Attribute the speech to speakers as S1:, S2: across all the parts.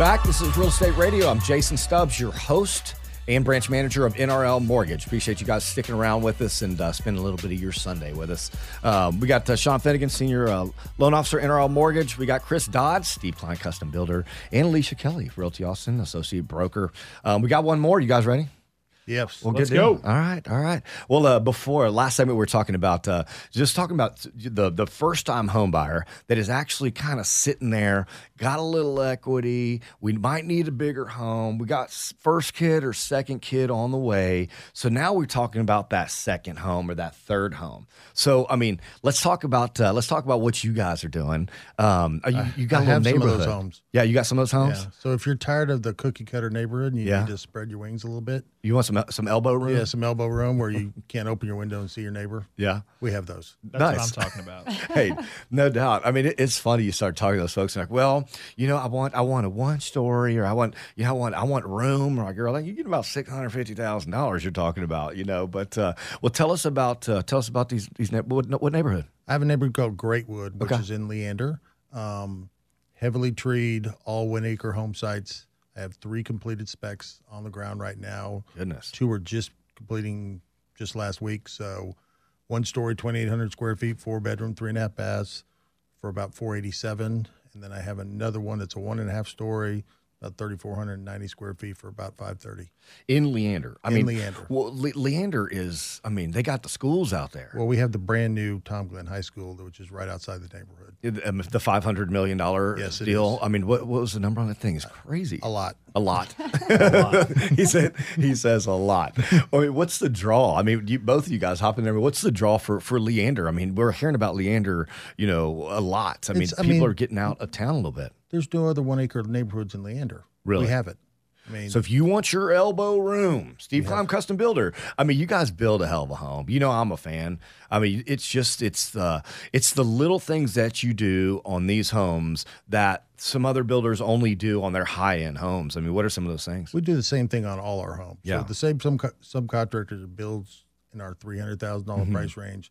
S1: back. This is Real Estate Radio. I'm Jason Stubbs, your host and branch manager of NRL Mortgage. Appreciate you guys sticking around with us and uh, spending a little bit of your Sunday with us. Um, we got uh, Sean Finnegan, Senior uh, Loan Officer, NRL Mortgage. We got Chris Dodds, Steve Klein, Custom Builder, and Alicia Kelly, Realty Austin, Associate Broker. Um, we got one more. You guys ready?
S2: Yes.
S1: Well,
S3: Let's
S1: good deal.
S3: go.
S1: All right, all right. Well, uh, before last segment, we were talking about uh, just talking about the the first time homebuyer that is actually kind of sitting there, got a little equity. We might need a bigger home. We got first kid or second kid on the way. So now we're talking about that second home or that third home. So I mean, let's talk about uh, let's talk about what you guys are doing. Um, you, you got
S2: I
S1: a little
S2: have some of
S1: neighborhood.
S2: those homes.
S1: Yeah, you got some of those homes.
S2: Yeah. So if you're tired of the cookie cutter neighborhood and you
S1: Yeah.
S2: need to spread your wings a little bit,
S1: You want some some elbow room?
S2: yeah, some elbow room where you can't open your window and see your neighbor.
S1: Yeah.
S2: We have those.
S3: That's
S1: Nice.
S3: what I'm talking about.
S1: hey, no doubt. I mean, it, it's funny. You start talking to those folks, and like, well, you know, I want, I want a one story, or I want, you know, I want, I want room, or like, girl, like, you get about six hundred fifty thousand dollars. You're talking about, you know. But uh, well, tell us about, uh, tell us about these, these, ne- what, what neighborhood?
S2: I have a neighborhood called Greatwood, which
S1: Okay.
S2: is in Leander. Um, heavily treed, all one acre home sites. I have three completed specs on the ground right now.
S1: Goodness,
S2: Two are just completing just last week. So one story, 2,800 square feet, four bedroom, three and a half baths for about 487. And then I have another one that's a one and a half story, about 3,490 square feet for about 530.
S1: in Leander. I
S2: In
S1: mean,
S2: Leander.
S1: Well, Le- Leander is. I mean, they got the schools out there.
S2: Well, we have the brand new Tom Glenn High School, which is right outside the neighborhood.
S1: It- um, the five hundred million dollar
S2: Yes,
S1: deal.
S2: is.
S1: I mean, what, what was the number on that thing? It's crazy.
S2: A lot.
S1: A lot. he said. He says a lot. I mean, what's the draw? I mean, you, both of you guys hop in there. What's the draw for for Leander? I mean, we're hearing about Leander, you know, a lot. I mean,
S2: It's- I
S1: people
S2: mean-
S1: are getting out of town a little bit.
S2: There's no other one acre neighborhoods in Leander.
S1: Really?
S2: We have it. I mean,
S1: So if you want your elbow room, Steve Klein Custom Builder. I mean, you guys build a hell of a home. You know, I'm a fan. I mean, it's just it's the it's the little things that you do on these homes that some other builders only do on their high end homes. I mean, what are some of those things?
S2: we do the same thing on all our homes.
S1: Yeah.
S2: So the same some subcontractor that builds in our three hundred thousand dollars
S1: Mm-hmm.
S2: price range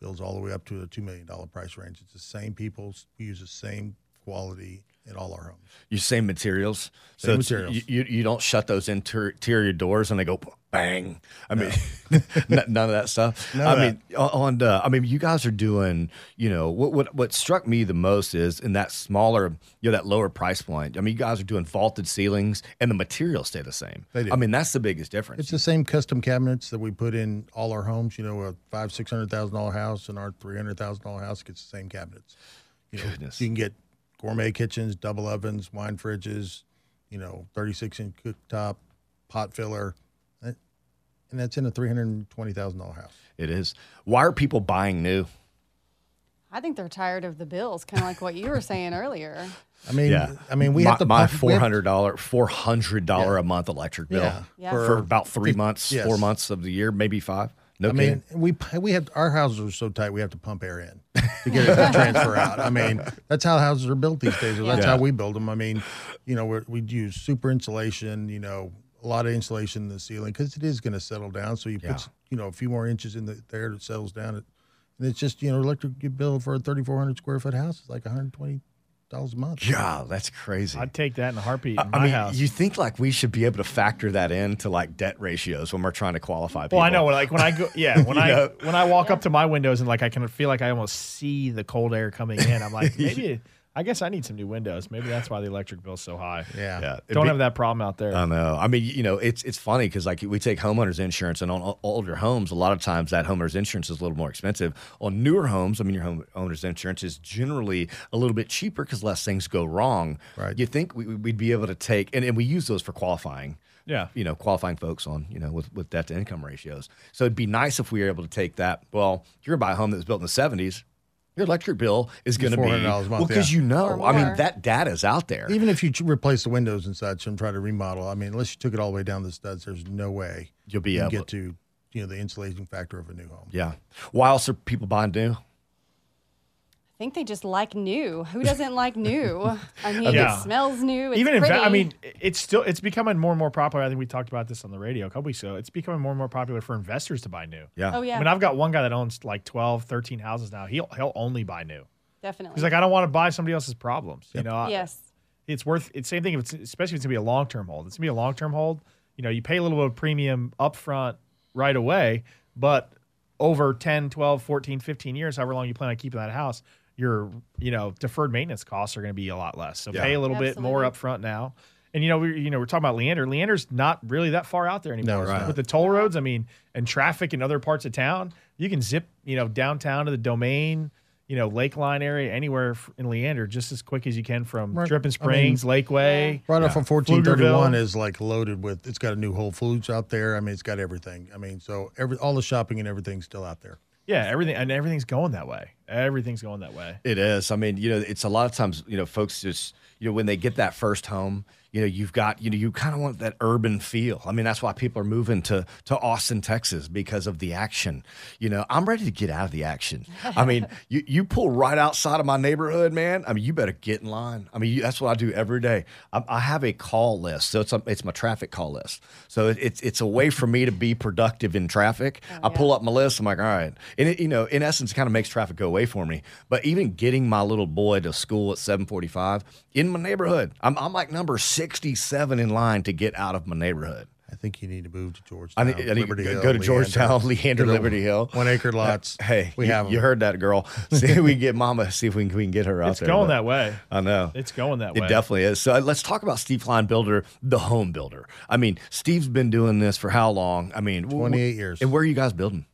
S2: builds all the way up to a two million dollar price range. It's the same people. We use the same quality in all our homes.
S1: You same materials,
S2: Same
S1: it's-
S2: materials.
S1: You, you you don't shut those inter- interior doors and they go bang. I mean, none of that stuff.
S2: None
S1: I mean, on uh, I mean, you guys are doing. You know, what what what struck me the most is in that smaller, you know, that lower price point. I mean, you guys are doing vaulted ceilings and the materials stay the same.
S2: They do.
S1: I mean, that's the biggest difference.
S2: It's the same custom cabinets that we put in all our homes. You know, a five six hundred thousand dollar house and our three hundred thousand dollar house gets the same cabinets. You know,
S1: Goodness.
S2: you can get gourmet kitchens, double ovens, wine fridges, you know, thirty six inch cooktop, pot filler, and that's in a three hundred twenty thousand dollar house.
S1: it is. Why are people buying new?
S4: I think they're tired of the bills, kind of like what you were saying earlier.
S2: I mean,
S1: Yeah,
S2: I mean, we
S1: my,
S2: have to
S1: my
S2: pump- we
S1: four
S2: have-
S1: hundred dollar four hundred dollar
S2: Yeah.
S1: a month electric bill
S2: Yeah.
S4: Yeah.
S1: for, about three months,
S2: yes.
S1: four months of the year, maybe five. No
S2: I
S1: kidding.
S2: mean, we we have our houses are so tight we have to pump air in to get it to transfer out. I mean, that's how houses are built these days. That's
S1: Yeah.
S2: how we build them. I mean, you know, we're, we use super insulation. You know, a lot of insulation in the ceiling because it is going to settle down. So you
S1: Yeah.
S2: put you know a few more inches in the there it settles down. It and it's just you know electric bill for a thirty four hundred square foot house is like one hundred twenty dollars a month.
S1: God, that's crazy.
S3: I'd take that in a heartbeat in
S1: I
S3: my
S1: mean,
S3: house.
S1: you think like we should be able to factor that into like debt ratios when we're trying to qualify people?
S3: well, I know. Like when I go, yeah, when I
S1: know?
S3: when I walk up to my windows and like I can feel like I almost see the cold air coming in. I'm like, maybe I guess I need some new windows. Maybe that's why the electric bill's so high.
S2: Yeah.
S1: Yeah,
S3: Don't
S1: be-
S3: have that problem out there.
S1: I know. I mean, you know, it's it's funny because like we take homeowners insurance, and on older homes, a lot of times that homeowners insurance is a little more expensive. On newer homes, I mean, your homeowners insurance is generally a little bit cheaper because less things go wrong.
S2: Right.
S1: You think we, we'd be able to take, and, and we use those for qualifying.
S3: Yeah.
S1: You know, qualifying folks on you know with with debt to income ratios. So it'd be nice if we were able to take that. Well, you're gonna buy a home that was built in the seventies. Your electric bill is going to be
S2: $400 a month,
S1: well because
S2: yeah.
S1: you know. I mean, that data is out there.
S2: Even if you ch- replace the windows and such and try to remodel, I mean, unless you took it all the way down to the studs, there's no way
S1: You'll be
S2: you
S1: able
S2: can get to you know the insulation factor of a new home.
S1: Yeah. Why else are people buying new?
S4: I think they just like new. Who doesn't like new? I mean,
S3: Yeah.
S4: it smells new. It's
S3: Even in,
S4: pretty.
S3: I mean, it's still it's becoming more and more popular. I think we talked about this on the radio a couple weeks ago. It's becoming more and more popular for investors to buy new.
S1: Yeah.
S4: oh yeah,
S3: I mean, I've got one guy that owns like 12, 13 houses now. He'll he'll only buy new.
S4: definitely.
S3: He's like, I don't want to buy somebody else's problems. You know, I-
S4: yes,
S3: it's worth it's same thing if it's especially if it's gonna be a long term hold. It's gonna be a long term hold. You know, you pay a little bit of premium upfront right away, but over 10, 12, 14, 15 years, however long you plan on keeping that house, your you know deferred maintenance costs are going to be a lot less. So
S1: Yeah.
S3: pay a little bit more
S4: Absolutely.
S3: upfront now. And you know we you know we're talking about Leander. Leander's not really that far out there anymore.
S2: it's not.
S3: With the toll roads, I mean, and traffic in other parts of town, you can zip you know downtown to the Domain, you know Lakeline area, anywhere in Leander, just as quick as you can from
S2: Right.
S3: Dripping
S2: I
S3: Springs, Lakeway.
S2: Right off of 1431 is like loaded with. It's got a new Whole Foods out there. I mean, it's got everything. I mean, so every all the shopping and everything's still out there.
S3: Yeah, everything and everything's going that way. Everything's going that way.
S1: It is. I mean, you know, it's a lot of times, you know, folks just, you know, when they get that first home, you know, you've got, you know, you kind of want that urban feel. I mean, that's why people are moving to to Austin, Texas, because of the action. You know, I'm ready to get out of the action. I mean, you you pull right outside of my neighborhood, man. I mean, you better get in line. I mean, you, that's what I do every day. I, I have a call list, so it's a, it's my traffic call list. So it, it's it's a way for me to be productive in traffic. Oh, I pull up my list. I'm like, all right, and it, you know, in essence, it kind of makes traffic go away for me. But even getting my little boy to school at 7:45 in my neighborhood, I'm I'm like number 67 in line to get out of my neighborhood.
S2: I think you need to move to
S1: I
S2: Georgetown.
S1: need, I need to
S2: Liberty
S1: go,
S2: Hill,
S1: go to
S2: Leander.
S1: Georgetown, Leander,
S2: Get
S1: Liberty Hill.
S2: One acre lots.
S1: Hey,
S2: we
S1: you,
S2: have 'em.
S1: you heard that, girl. See if we can get Mama. See if we can, we can get her out
S3: It's
S1: there.
S3: going
S1: but-
S3: that way.
S1: I know.
S3: It's going that way.
S1: It definitely is. So uh, let's talk about Steve Klein Builder, the home builder. I mean, Steve's been doing this for how long? I mean, wh-
S2: 28 years.
S1: And where are you guys building?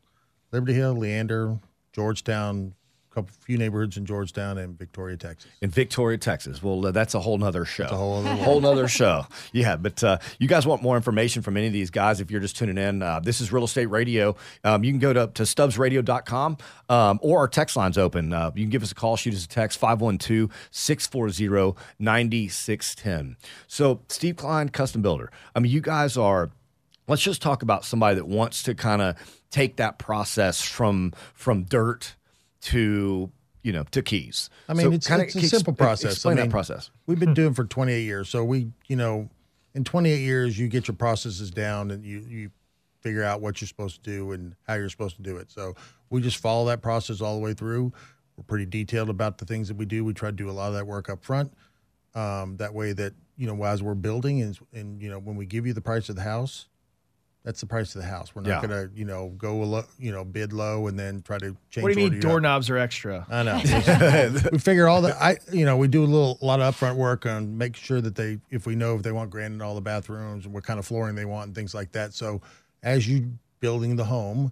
S2: Liberty Hill, Leander, Georgetown, a couple few neighborhoods in Georgetown and Victoria, Texas.
S1: In Victoria, Texas. Well, uh, that's a whole nother show.
S2: a whole other
S1: whole nother show. Yeah, but uh, you guys want more information from any of these guys? If you're just tuning in, uh, this is Real Estate Radio. Um, you can go to, to stubbsradio.com um, or our text line's open. Uh, you can give us a call, shoot us a text 512 640 9610. So, Steve Klein, custom builder. I mean, you guys are let's just talk about somebody that wants to kind of take that process from from dirt to you know to keys.
S2: I mean,
S1: So
S2: it's,
S1: kinda
S2: it's a
S1: ex-
S2: simple process.
S1: Explain
S2: I mean,
S1: that process.
S2: We've been doing for 28 years. So we, you know, in 28 years, you get your processes down and you, you figure out what you're supposed to do and how you're supposed to do it. So we just follow that process all the way through. We're pretty detailed about the things that we do. We try to do a lot of that work up front. Um, that way that, you know, as we're building and, and, you know, when we give you the price of the house, that's the price of the house. We're not
S1: Yeah.
S2: going to, you know, go, a lo- you know, bid low and then try to change
S3: What do you mean
S2: order up.
S3: doorknobs are extra?
S2: I know. we figure all the I you know we do a little a lot of upfront work on make sure that they if we know if they want granite in all the bathrooms and what kind of flooring they want and things like that. So as you building the home,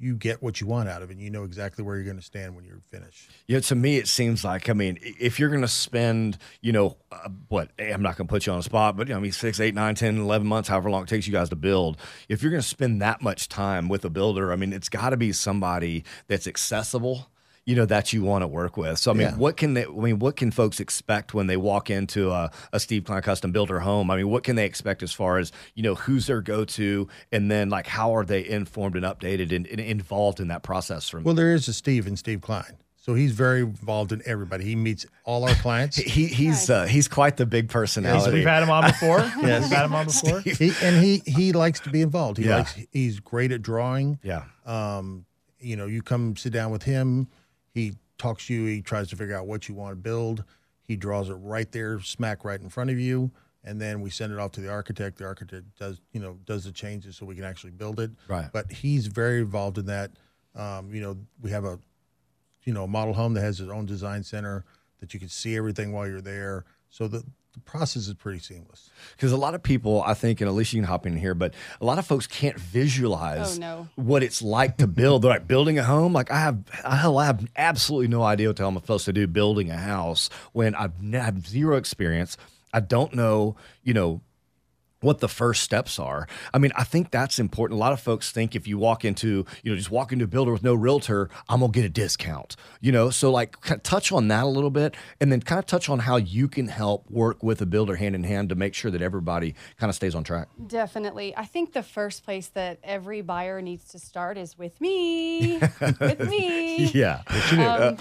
S2: you get what you want out of it. And you know exactly where you're going to stand when you're finished.
S1: Yeah, to me, it seems like I mean, if you're going to spend, you know, uh, what I'm not going to put you on the spot, but you know, I mean, six eight nine ten eleven months, however long it takes you guys to build. If you're going to spend that much time with a builder, I mean, it's got to be somebody that's accessible. You know that you want to work with. So I mean,
S2: Yeah.
S1: what can they? I mean, what can folks expect when they walk into a, a Steve Klein custom builder home? I mean, what can they expect as far as you know who's their go to, and then like how are they informed and updated and, and involved in that process? From
S2: Well, there is a Steve and Steve Klein. So he's very involved in everybody. He meets all our clients.
S1: He he's uh, he's quite the big
S3: He's-
S1: personality.
S3: We've had him on before. yes, we've had him on before.
S2: he, and he he likes to be involved. He
S1: Yeah.
S2: likes he's great at drawing.
S1: yeah,
S2: Um, you know, you come sit down with him. He talks to you. He tries to figure out what you want to build. He draws it right there, smack right in front of you, and then we send it off to the architect. The architect does, you know, does the changes so we can actually build it.
S1: Right.
S2: But he's very involved in that. Um, you know, we have a, you know, a model home that has its own design center that you can see everything while you're there. So the, the process is pretty seamless.
S1: because a lot of people, I think, and at least you can hop in here, but a lot of folks can't visualize
S4: Oh, no.
S1: what it's like to build. They're like building a home. Like I have, hell, I have absolutely no idea what I'm supposed to do building a house when I've n- have zero experience. I don't know, you know, what the first steps are. I mean, I think that's important. A lot of folks think if you walk into, you know, just walk into a builder with no realtor, I'm gonna get a discount. You know, so like kind of touch on that a little bit, and then kind of touch on how you can help work with a builder hand in hand to make sure that everybody kind of stays on track.
S4: Definitely. I think the first place that every buyer needs to start is with me. with me.
S1: Yeah,
S4: Um,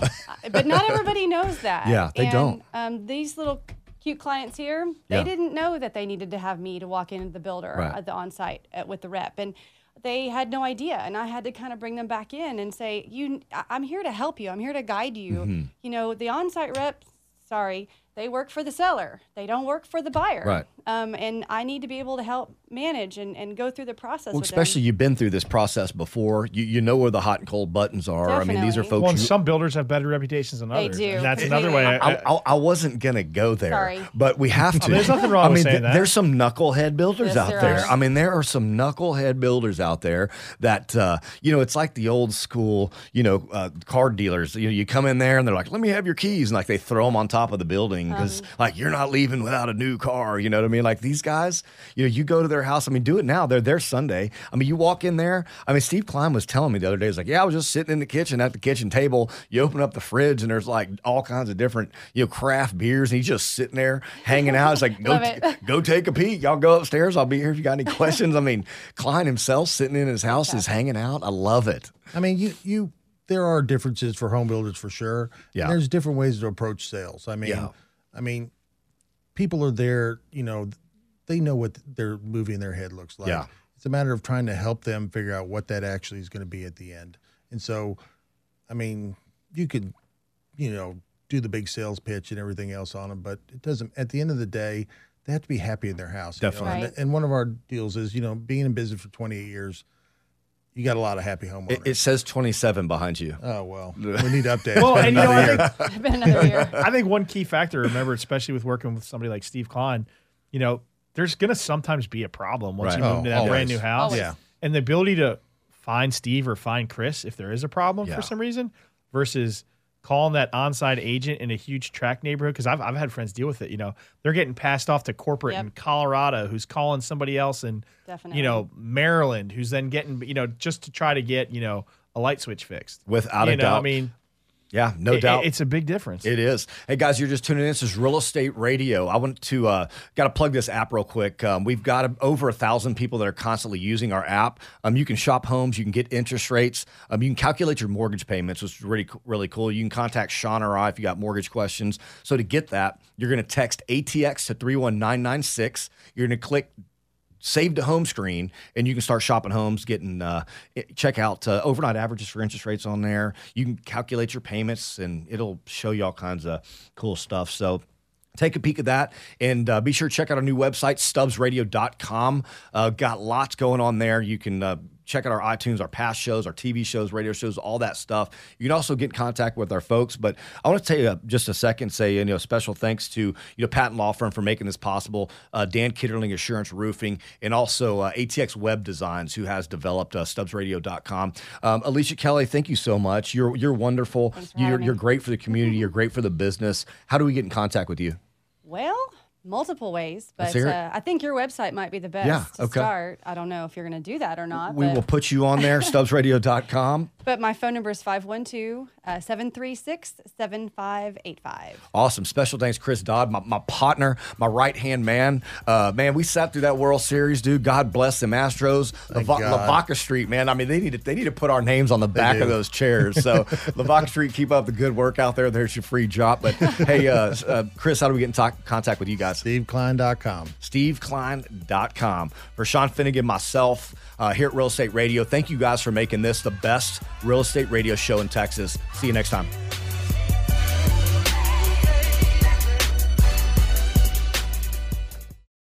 S4: but not everybody knows that.
S1: Yeah, they
S4: and,
S1: don't.
S4: Um, these little cute clients here, they
S1: Yeah.
S4: didn't know that they needed to have me to walk into the builder
S1: Right.
S4: at the on-site uh, with the rep, and they had no idea. And I had to kind of bring them back in and say, "You, I'm here to help you. I'm here to guide you.
S1: Mm-hmm.
S4: You know, the on-site rep. Sorry." They work for the seller. They don't work for the buyer.
S1: Right.
S4: Um, and I need to be able to help manage and, and go through the process.
S1: Well,
S4: with
S1: especially
S4: them.
S1: you've been through this process before. You you know where the hot and cold buttons are. I mean, these are folks.
S3: Well, and
S1: you-
S3: some builders have better reputations than others
S4: They
S3: others.
S4: do.
S3: And that's another way. I,
S1: I, I, I wasn't gonna go there,
S4: Sorry.
S1: but we have to.
S3: there's nothing wrong
S1: I
S3: with
S1: mean,
S3: saying
S1: th-
S3: that.
S1: there's some knucklehead builders
S4: Yes,
S1: out
S4: there
S1: there.
S4: are.
S1: I mean, there are some knucklehead builders out there that uh, you know. It's like the old school, you know, uh, car dealers. You know, you come in there and they're like, "Let me have your keys," and like they throw them on top of the building Um, because like you're not leaving without a new car. You know what I mean? Like these guys, you know, you go to their house. I mean, do it now. They're there Sunday. I mean, you walk in there. I mean, Steve Klein was telling me the other day. He's like, "Yeah, I was just sitting in the kitchen at the kitchen table. You open up the fridge and there's like all kinds of different, you know, craft beers, and he's just sitting there hanging out. It's like, go, t- go take a peek. Y'all go upstairs. I'll be here if you got any questions. I mean, Klein himself sitting in his house is hanging out. I love it.
S2: I mean, you you there are differences for home builders for sure.
S1: Yeah.
S2: And there's different ways to approach sales. I mean,
S1: Yeah.
S2: I mean, people are there. You know, they know what their movie in their head looks like.
S1: Yeah.
S2: It's a matter of trying to help them figure out what that actually is going to be at the end. And so, I mean, you could, you know, do the big sales pitch and everything else on them, but it doesn't. At the end of the day, they have to be happy in their house. you know?
S1: Definitely.
S2: And, and one of our deals is, you know, being in business for 28 years, you got a lot of happy homeowners.
S1: It, it says 27 behind you.
S2: Oh well, we need to update.
S3: well, and you know,
S2: another
S3: I think
S4: been another year.
S3: I think one key factor, remember, especially with working with somebody like Steve Klein, you know, there's going to sometimes be a problem once
S1: Right.
S3: you move
S2: Oh,
S3: into that
S2: always.
S3: brand new house.
S4: Always.
S2: Yeah.
S3: And the ability to find Steve or find Chris if there is a problem
S1: Yeah.
S3: for some reason versus calling that on-site agent in a huge track neighborhood because I've, I've had friends deal with it you know they're getting passed off to corporate
S4: Yep.
S3: in colorado who's calling somebody else in
S4: Definitely.
S3: you know maryland who's then getting you know just to try to get you know a light switch fixed
S1: Without
S3: you
S1: a
S3: know
S1: doubt.
S3: i mean
S1: Yeah, no
S3: it-
S1: doubt.
S3: it's a big difference
S1: It is. Hey guys, you're just tuning in. This is Real Estate Radio. I want to uh, got to plug this app real quick. Um, we've got uh, over a thousand people that are constantly using our app. Um, you can shop homes, you can get interest rates, um, you can calculate your mortgage payments, which is really really cool. You can contact Sean or I if you got mortgage questions. So to get that, you're going to text ATX to three one nine nine six. You're going to click save to home screen and you can start shopping homes getting uh, check out uh, overnight averages for interest rates on there you can calculate your payments and it'll show you all kinds of cool stuff so Take a peek at that and uh, be sure to check out our new website, stubbsradio.com. Uh, got lots going on there. You can uh, check out our iTunes, our past shows, our TV shows, radio shows, all that stuff. You can also get in contact with our folks. But I want to take a, just a second, say you know special thanks to you know Patent Law Firm for making this possible, uh, Dan Kitterling Assurance Roofing, and also uh, ATX Web Designs, who has developed uh, StubbsRadio.com. Um, Alicia Kelly, thank you so much. You're you're wonderful. You're you're great for the community. You're great for the business. How do we get in contact with you?
S4: Well, multiple ways, but uh, I think your website might be the best
S1: Yeah,
S4: to
S1: okay.
S4: start. I don't know if you're going to do that or not.
S1: We
S4: but,
S1: will put you on there, StubbsRadio.com.
S4: but my phone number is 512 uh, 736 7585.
S1: Awesome. Special thanks, Chris Dodd, my, my partner, my right hand man. Uh, man, we sat through that World Series, dude. God bless them Astros.
S2: Thank
S1: Lava-
S2: God.
S1: Lavaca Street, man. I mean, they need to they need to put our names on the back of those chairs. So Lavaca Street, keep up the good work out there. There's your free drop. But hey, uh, uh, Chris, how do we get in to- contact with you guys?
S2: SteveKlein.com.
S1: SteveKlein.com. For Sean Finnegan, myself, uh, here at Real Estate Radio, thank you guys for making this the best real estate radio show in Texas. See you next time.